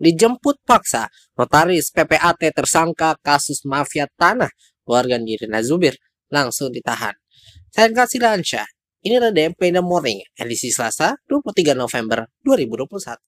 dijemput paksa. Notaris PPAT tersangka kasus mafia tanah keluarga Nirina Zubir langsung ditahan. Saya kasih Lansyah. Ini adalah DMP The Morning, edisi Selasa 23 November 2021.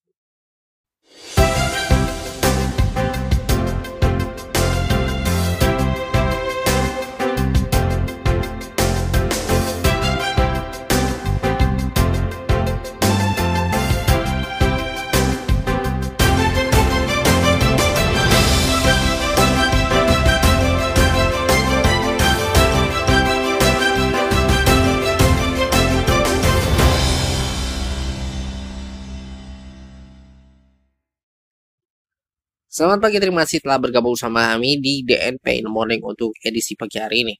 Selamat pagi, terima kasih telah bergabung sama kami di DNP in the Morning untuk edisi pagi hari ini.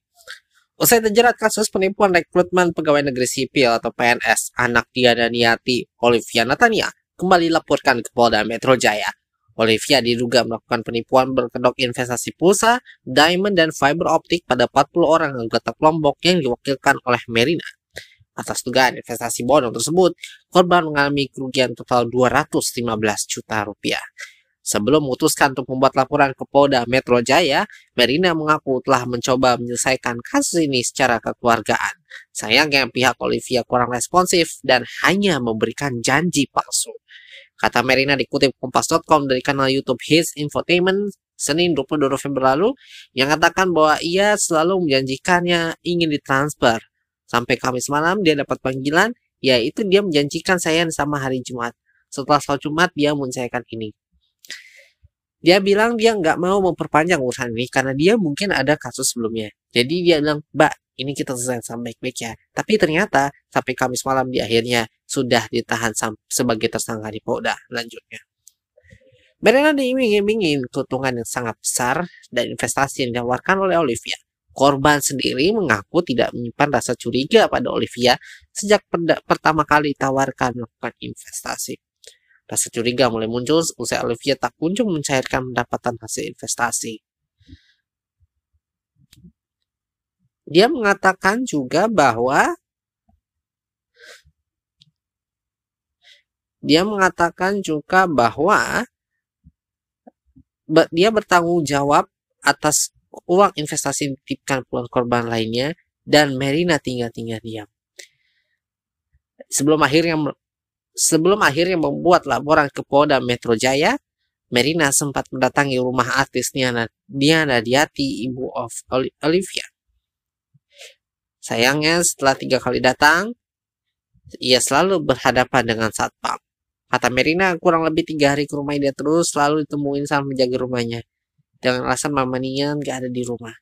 Usai terjerat kasus penipuan rekrutmen pegawai negeri sipil atau PNS, anak Diana Niati, Olivia Natania, kembali laporkan ke Polda Metro Jaya. Olivia diduga melakukan penipuan berkedok investasi pulsa, diamond, dan fiber optik pada 40 orang anggota kelompok yang diwakilkan oleh Merina. Atas dugaan investasi bodong tersebut, korban mengalami kerugian total 215 juta rupiah. Sebelum memutuskan untuk membuat laporan ke Polda Metro Jaya, Merina mengaku telah mencoba menyelesaikan kasus ini secara kekeluargaan. Sayangnya pihak Olivia kurang responsif dan hanya memberikan janji palsu. Kata Merina dikutip kompas.com dari kanal YouTube His Infotainment Senin 22 November lalu yang katakan bahwa ia selalu menjanjikannya ingin ditransfer. Sampai Kamis malam dia dapat panggilan, yaitu dia menjanjikan saya sama hari Jumat. Setelah sholat Jumat dia mencairkan ini. Dia bilang dia nggak mau memperpanjang urusan ini karena dia mungkin ada kasus sebelumnya. Jadi dia bilang, Mbak, ini kita selesaikan baik-baik ya. Tapi ternyata sampai Kamis malam di akhirnya sudah ditahan sebagai tersangka di Polda. Lanjutnya. Mereka diiming-imingin keuntungan yang sangat besar dan investasi yang ditawarkan oleh Olivia. Korban sendiri mengaku tidak menyimpan rasa curiga pada Olivia sejak pertama kali ditawarkan melakukan investasi. Rasa curiga mulai muncul usai Olivia tak kunjung mencairkan pendapatan hasil investasi. Dia mengatakan juga bahwa dia mengatakan juga bahwa dia bertanggung jawab atas uang investasi dititipkan puluhan korban lainnya dan Merina tinggal-tinggal diam. Sebelum akhirnya Sebelum akhirnya membuat laporan ke Polda Metro Jaya, Merina sempat mendatangi rumah artis Diana, Diana Diati, ibu of Olivia. Sayangnya setelah tiga kali datang, ia selalu berhadapan dengan satpam. Kata Merina, kurang lebih tiga hari ke rumah dia terus selalu ditemuin sama menjaga rumahnya. Dengan alasan mamanya gak ada di rumah.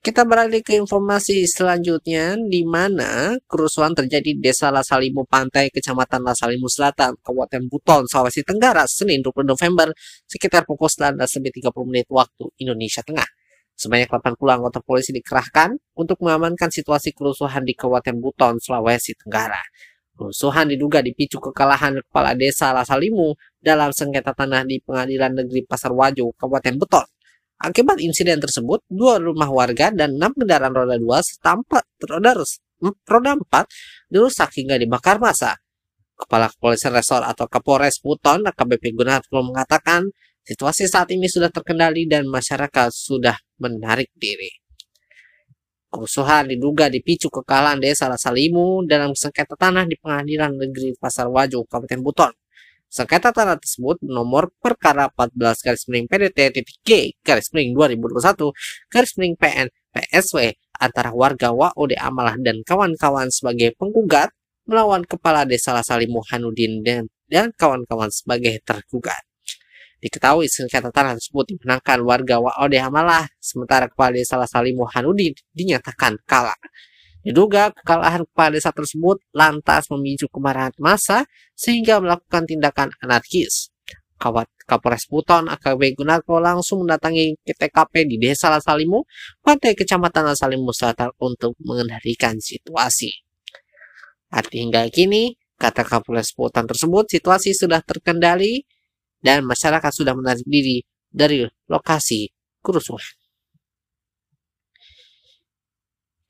Kita beralih ke informasi selanjutnya di mana kerusuhan terjadi di Desa Lasalimu Pantai, Kecamatan Lasalimu Selatan, Kabupaten Buton, Sulawesi Tenggara, Senin 20 November, sekitar pukul 19.30 menit waktu Indonesia Tengah. Sebanyak 80 anggota polisi dikerahkan untuk mengamankan situasi kerusuhan di Kabupaten Buton, Sulawesi Tenggara. Kerusuhan diduga dipicu kekalahan kepala desa Lasalimu dalam sengketa tanah di Pengadilan Negeri Pasar Wajo, Kabupaten Buton. Akibat insiden tersebut, dua rumah warga dan enam kendaraan roda dua serta roda, roda empat dirusak hingga dibakar masa. Kepala Kepolisian Resor atau Kapolres Buton, AKBP Gunarto mengatakan situasi saat ini sudah terkendali dan masyarakat sudah menarik diri. Kerusuhan diduga dipicu kekalahan desa Lasalimu dalam sengketa tanah di pengadilan negeri Pasar Wajo, Kabupaten Buton. Sengketa tanah tersebut nomor perkara 14 garis miring PDT titik G garis miring 2021 garis miring PN PSW antara warga WOD Amalah dan kawan-kawan sebagai penggugat melawan Kepala Desa Lasali Muhanudin dan, dan kawan-kawan sebagai tergugat. Diketahui sengketa tanah tersebut dimenangkan warga WOD Amalah, sementara Kepala Desa Lasali Muhanudin dinyatakan kalah. Diduga kekalahan kepala desa tersebut lantas memicu kemarahan massa sehingga melakukan tindakan anarkis. Kawat Kapolres Buton AKB Gunarko langsung mendatangi TKP di Desa Lasalimu, Pantai Kecamatan Lasalimu Selatan untuk mengendalikan situasi. Arti hingga kini, kata Kapolres Buton tersebut, situasi sudah terkendali dan masyarakat sudah menarik diri dari lokasi kerusuhan.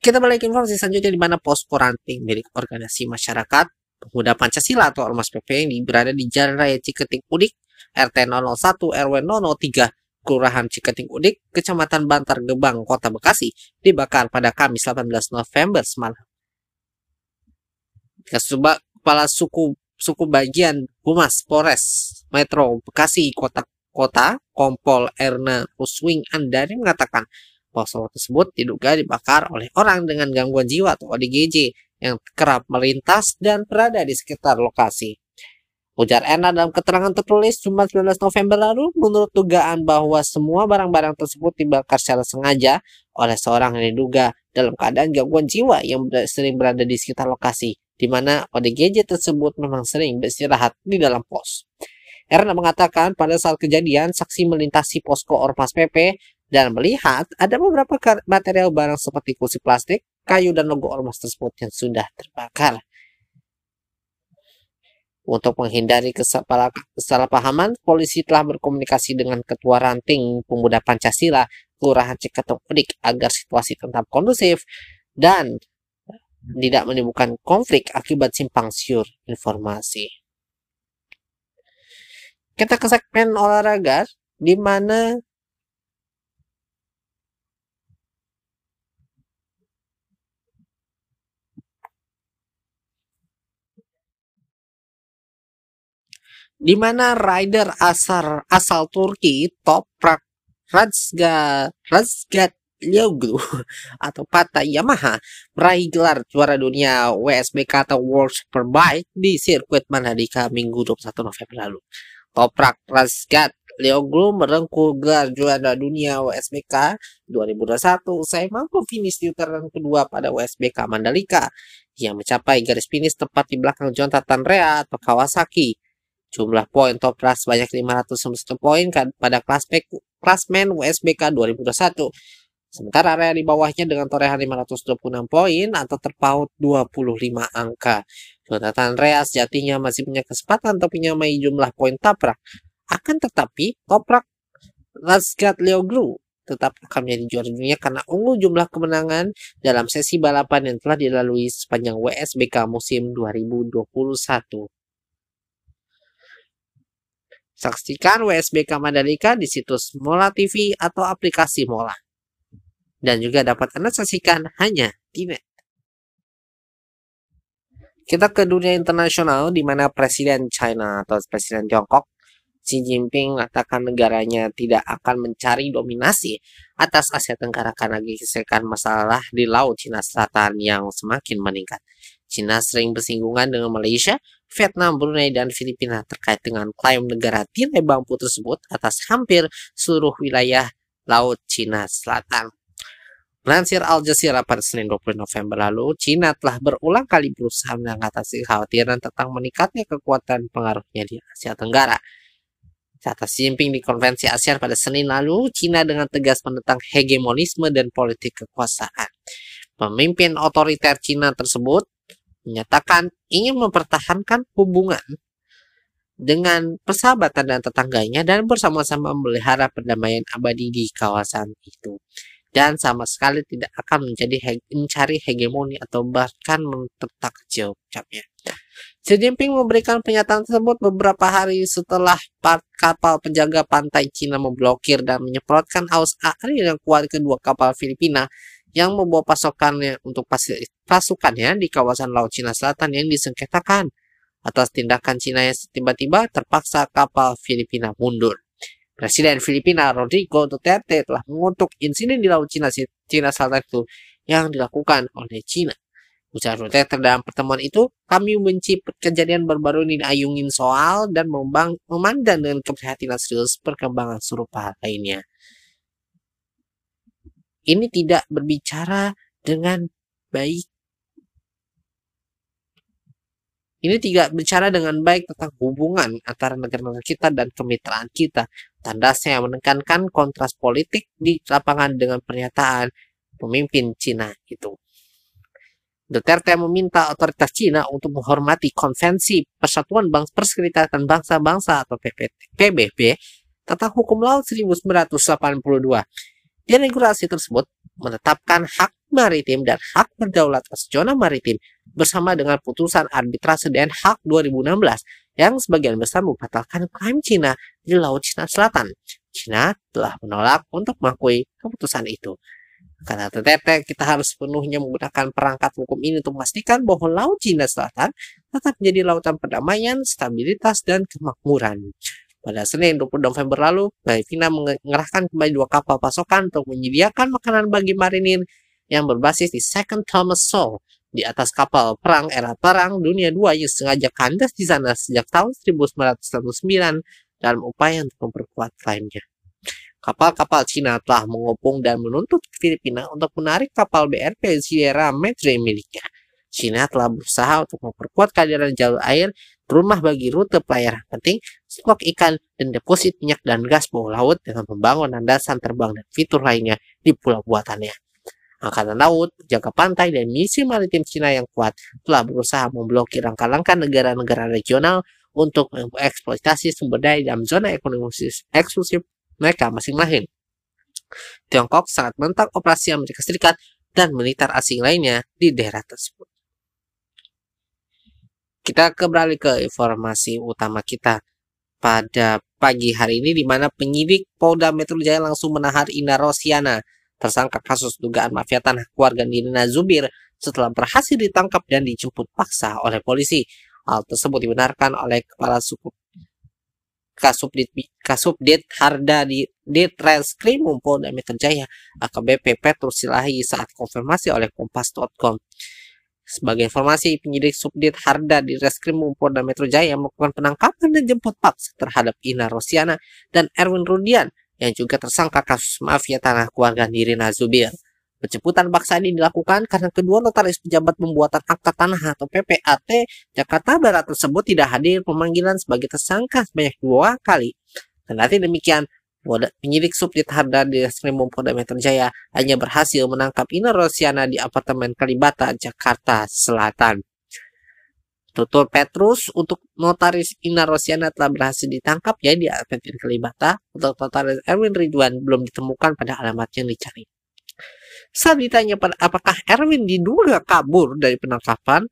Kita balik informasi selanjutnya di mana posko ranting milik organisasi masyarakat Pemuda Pancasila atau Ormas PP yang berada di Jalan Raya Ciketing Udik, RT 001 RW 003, Kelurahan Ciketing Udik, Kecamatan Bantar Gebang, Kota Bekasi, dibakar pada Kamis 18 November semalam. Kepala suku suku bagian Humas Polres Metro Bekasi Kota Kota Kompol Erna Ruswing Andari mengatakan bahwa tersebut diduga dibakar oleh orang dengan gangguan jiwa atau ODGJ yang kerap melintas dan berada di sekitar lokasi. Ujar Erna dalam keterangan tertulis Jumat 19 November lalu, menurut dugaan bahwa semua barang-barang tersebut dibakar secara sengaja oleh seorang yang diduga dalam keadaan gangguan jiwa yang sering berada di sekitar lokasi, di mana ODGJ tersebut memang sering beristirahat di dalam pos. Erna mengatakan pada saat kejadian, saksi melintasi posko Ormas PP dan melihat ada beberapa material barang seperti kursi plastik, kayu dan logo ormas tersebut yang sudah terbakar. Untuk menghindari kesalahpahaman, polisi telah berkomunikasi dengan Ketua Ranting Pemuda Pancasila, Kelurahan Ciketung Udik, agar situasi tetap kondusif dan tidak menimbulkan konflik akibat simpang siur informasi. Kita ke segmen olahraga, di mana di mana rider asal asal Turki Toprak Razga Razgat Lioglu atau Pata Yamaha meraih gelar juara dunia WSBK atau World Superbike di sirkuit Mandalika Minggu 21 November lalu. Toprak Razgat Lioglu merengkuh gelar juara dunia WSBK 2021 usai mampu finish di putaran kedua pada WSBK Mandalika. Yang mencapai garis finish tepat di belakang Jonathan Tanrea atau Kawasaki Jumlah poin top class sebanyak 501 poin kan pada kelas klasmen USBK 2021. Sementara area di bawahnya dengan torehan 526 poin atau terpaut 25 angka. Jonathan Rea sejatinya masih punya kesempatan untuk menyamai jumlah poin Taprak. Akan tetapi, Toprak Razgat Leoglu tetap akan menjadi juara dunia karena unggul jumlah kemenangan dalam sesi balapan yang telah dilalui sepanjang WSBK musim 2021. Saksikan WSBK Mandalika di situs Mola TV atau aplikasi Mola. Dan juga dapat Anda saksikan hanya di net. Kita ke dunia internasional di mana Presiden China atau Presiden Tiongkok Xi Jinping mengatakan negaranya tidak akan mencari dominasi atas Asia Tenggara karena gesekan masalah di Laut Cina Selatan yang semakin meningkat. China sering bersinggungan dengan Malaysia Vietnam, Brunei, dan Filipina terkait dengan klaim negara tirai bambu tersebut atas hampir seluruh wilayah Laut Cina Selatan. Melansir Al Jazeera pada Senin 20 November lalu, China telah berulang kali berusaha mengatasi kekhawatiran tentang meningkatnya kekuatan pengaruhnya di Asia Tenggara. Kata Xi Jinping di konvensi ASEAN pada Senin lalu, China dengan tegas menentang hegemonisme dan politik kekuasaan. Pemimpin otoriter China tersebut menyatakan ingin mempertahankan hubungan dengan persahabatan dan tetangganya dan bersama-sama memelihara perdamaian abadi di kawasan itu dan sama sekali tidak akan menjadi he mencari hegemoni atau bahkan mentetak kecil ucapnya. Xi Jinping memberikan pernyataan tersebut beberapa hari setelah kapal penjaga pantai Cina memblokir dan menyemprotkan aus air yang kuat kedua kapal Filipina yang membawa pasokannya untuk pasukannya di kawasan Laut Cina Selatan yang disengketakan. Atas tindakan Cina yang tiba-tiba terpaksa kapal Filipina mundur. Presiden Filipina Rodrigo Duterte telah mengutuk insiden di Laut Cina, Cina Selatan itu yang dilakukan oleh Cina. Ujar Duterte dalam pertemuan itu, kami benci kejadian baru-baru ini ayungin soal dan memandang dengan keprihatinan serius perkembangan serupa lainnya ini tidak berbicara dengan baik. Ini tidak bicara dengan baik tentang hubungan antara negara-negara kita dan kemitraan kita. Tandasnya menekankan kontras politik di lapangan dengan pernyataan pemimpin Cina itu. Duterte meminta otoritas Cina untuk menghormati Konvensi Persatuan Bangsa Perserikatan Bangsa-Bangsa atau PBB tentang hukum laut 1982 di regulasi tersebut menetapkan hak maritim dan hak berdaulat atas zona maritim bersama dengan putusan arbitrase Den Haag 2016 yang sebagian besar membatalkan klaim Cina di Laut Cina Selatan. Cina telah menolak untuk mengakui keputusan itu. Karena TTT, kita harus sepenuhnya menggunakan perangkat hukum ini untuk memastikan bahwa Laut Cina Selatan tetap menjadi lautan perdamaian, stabilitas, dan kemakmuran. Pada Senin 20 November lalu, Filipina mengerahkan kembali dua kapal pasokan untuk menyediakan makanan bagi marinir yang berbasis di Second Thomas Sowell di atas kapal perang era Perang Dunia II yang sengaja kandas di sana sejak tahun 1999 dalam upaya untuk memperkuat klaimnya. Kapal-kapal Cina telah mengopung dan menuntut Filipina untuk menarik kapal BRP Sierra Madre miliknya. Cina telah berusaha untuk memperkuat kehadiran jalur air rumah bagi rute pelayaran penting, stok ikan, dan deposit minyak dan gas bawah laut dengan membangun landasan terbang dan fitur lainnya di pulau buatannya. Angkatan Laut, jaga pantai, dan misi maritim Cina yang kuat telah berusaha memblokir langkah-langkah negara-negara regional untuk mengeksploitasi sumber daya dalam zona ekonomi eksklusif mereka masing-masing. Tiongkok sangat menentang operasi Amerika Serikat dan militer asing lainnya di daerah tersebut. Kita kembali ke informasi utama kita pada pagi hari ini di mana penyidik Polda Metro Jaya langsung menahan Ina Rosiana, tersangka kasus dugaan mafia tanah keluarga Nirina Zubir setelah berhasil ditangkap dan dijemput paksa oleh polisi. Hal tersebut dibenarkan oleh Kepala Suku Kasubdit Kasubdit Harda di Ditreskrim Polda Metro Jaya AKBP Petrus Silahi saat konfirmasi oleh Kompas.com. Sebagai informasi, penyidik Subdit Harda di Reskrim Polda Metro Jaya melakukan penangkapan dan jemput paksa terhadap Ina Rosiana dan Erwin Rudian yang juga tersangka kasus mafia tanah keluarga Nirina Zubir. Penjemputan paksa ini dilakukan karena kedua notaris pejabat pembuatan akta tanah atau PPAT Jakarta Barat tersebut tidak hadir pemanggilan sebagai tersangka sebanyak dua kali. Kendati demikian, penyidik subdit Harda di Reskrimum Polda Metro Jaya hanya berhasil menangkap Ina Rosiana di apartemen Kalibata, Jakarta Selatan. Tutur Petrus untuk notaris Ina Rosiana telah berhasil ditangkap ya di apartemen Kalibata. Untuk notaris Erwin Ridwan belum ditemukan pada alamat yang dicari. Saat ditanya pada apakah Erwin diduga kabur dari penangkapan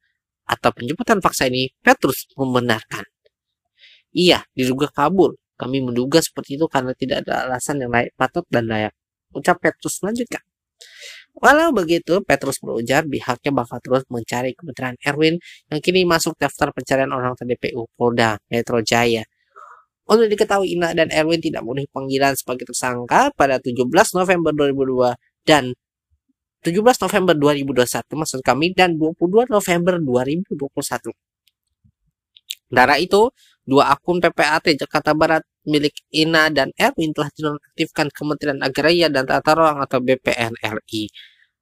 atau penjemputan paksa ini, Petrus membenarkan. Iya, diduga kabur. Kami menduga seperti itu karena tidak ada alasan yang layak, patut dan layak. Ucap Petrus melanjutkan. Walau begitu, Petrus berujar pihaknya bakal terus mencari kebenaran Erwin yang kini masuk daftar pencarian orang TDPU Polda Metro Jaya. Untuk diketahui Ina dan Erwin tidak memenuhi panggilan sebagai tersangka pada 17 November 2002 dan 17 November 2021 maksud kami dan 22 November 2021. Dari itu, dua akun PPAT Jakarta Barat milik Ina dan Erwin telah dinonaktifkan Kementerian Agraria dan Tata Ruang atau BPN RI.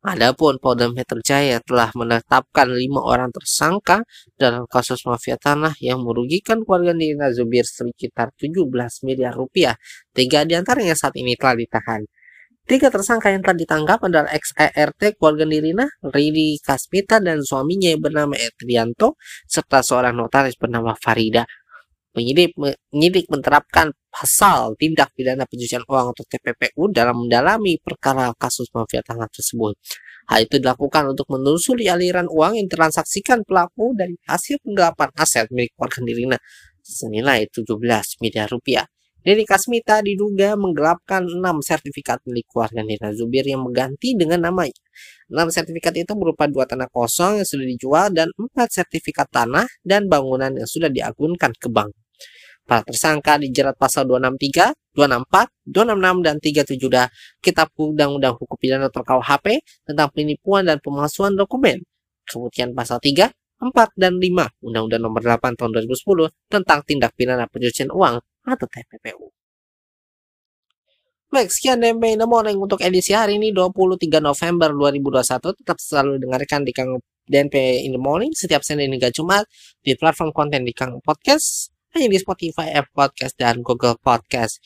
Adapun Polda Metro Jaya telah menetapkan lima orang tersangka dalam kasus mafia tanah yang merugikan keluarga Nina Zubir sekitar 17 miliar rupiah. Tiga di antaranya saat ini telah ditahan. Tiga tersangka yang telah ditangkap adalah XERT keluarga Nirina, Ridi Kasmita, dan suaminya yang bernama Etrianto, serta seorang notaris bernama Farida. Penyidik, penyidik menerapkan pasal tindak pidana pencucian uang atau TPPU dalam mendalami perkara kasus mafia tanah tersebut. Hal itu dilakukan untuk menelusuri aliran uang yang transaksikan pelaku dari hasil penggelapan aset milik keluarga Nirina senilai 17 miliar rupiah. Deni Kasmita diduga menggelapkan 6 sertifikat milik keluarga Nina Zubir yang mengganti dengan namanya. 6 sertifikat itu berupa dua tanah kosong yang sudah dijual dan 4 sertifikat tanah dan bangunan yang sudah diagunkan ke bank. Para tersangka dijerat pasal 263, 264, 266, dan 37 Kitab Undang-Undang Hukum Pidana atau KUHP tentang penipuan dan pemalsuan dokumen. Kemudian pasal 3, 4, dan 5 Undang-Undang Nomor 8 Tahun 2010 tentang tindak pidana pencucian uang atau TPPU. Baik, sekian DMP in the morning untuk edisi hari ini 23 November 2021. Tetap selalu dengarkan di Kang DNP in the morning setiap Senin hingga Jumat di platform konten di Kang Podcast, hanya di Spotify, App Podcast, dan Google Podcast.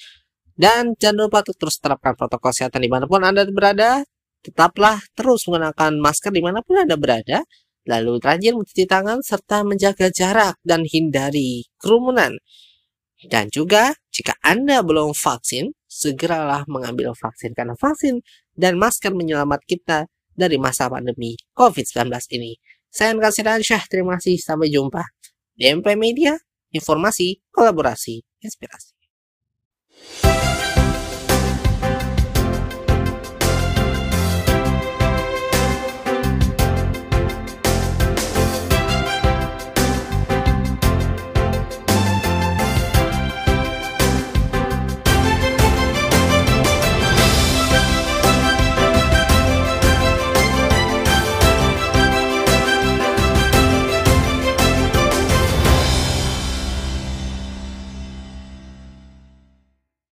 Dan jangan lupa untuk terus terapkan protokol kesehatan di mana pun Anda berada. Tetaplah terus menggunakan masker di mana pun Anda berada. Lalu rajin mencuci tangan serta menjaga jarak dan hindari kerumunan. Dan juga jika Anda belum vaksin, segeralah mengambil vaksin karena vaksin dan masker menyelamat kita dari masa pandemi COVID-19 ini. Saya Anka Syah, terima kasih. Sampai jumpa. DMP Media, informasi, kolaborasi, inspirasi.